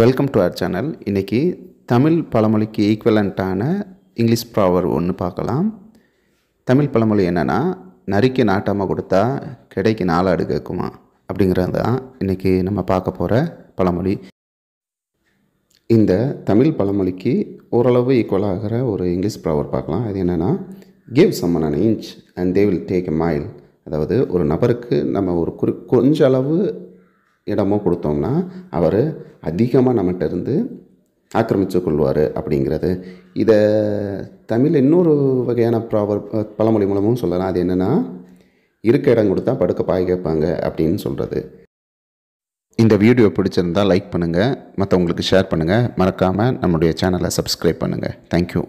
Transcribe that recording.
Welcome to our channel இன்றைக்கி Tamil பழமொழிக்கு ஈக்குவலண்ட்டான English ப்ராவர் ஒன்று பார்க்கலாம். தமிழ் பழமொழி என்னென்னா நரிக்கு நாட்டாமல் கொடுத்தா கிடைக்கு நாலாடு கேட்குமா? அப்படிங்கிறது தான் இன்றைக்கி நம்ம பார்க்க போகிற பழமொழி. இந்த தமிழ் பழமொழிக்கு ஓரளவு ஈக்குவலாகிற ஒரு இங்கிலீஷ் ப்ராவர் பார்க்கலாம். அது என்னென்னா give someone an inch and they will take a mile அதாவது ஒரு நபருக்கு நம்ம ஒரு குறி கொஞ்ச அளவு இடமோ கொடுத்தோம்னா அவர் அதிகமாக நம்மகிட்ட இருந்து ஆக்கிரமித்து கொள்வார் அப்படிங்கிறது. இதை தமிழ் இன்னொரு வகையான ப்ராவர் பழமொழி மூலமும் சொல்லலாம். அது என்னென்னா இருக்க இடம் கொடுத்தா படுக்க பாய் கேட்பாங்க அப்படின்னு சொல்கிறது இந்த வீடியோ பிடிச்சிருந்தால் லைக் பண்ணுங்கள் மற்றவங்களுக்கு ஷேர் பண்ணுங்கள் மறக்காமல் நம்முடைய சேனலை சப்ஸ்கிரைப் பண்ணுங்கள் தேங்க்யூ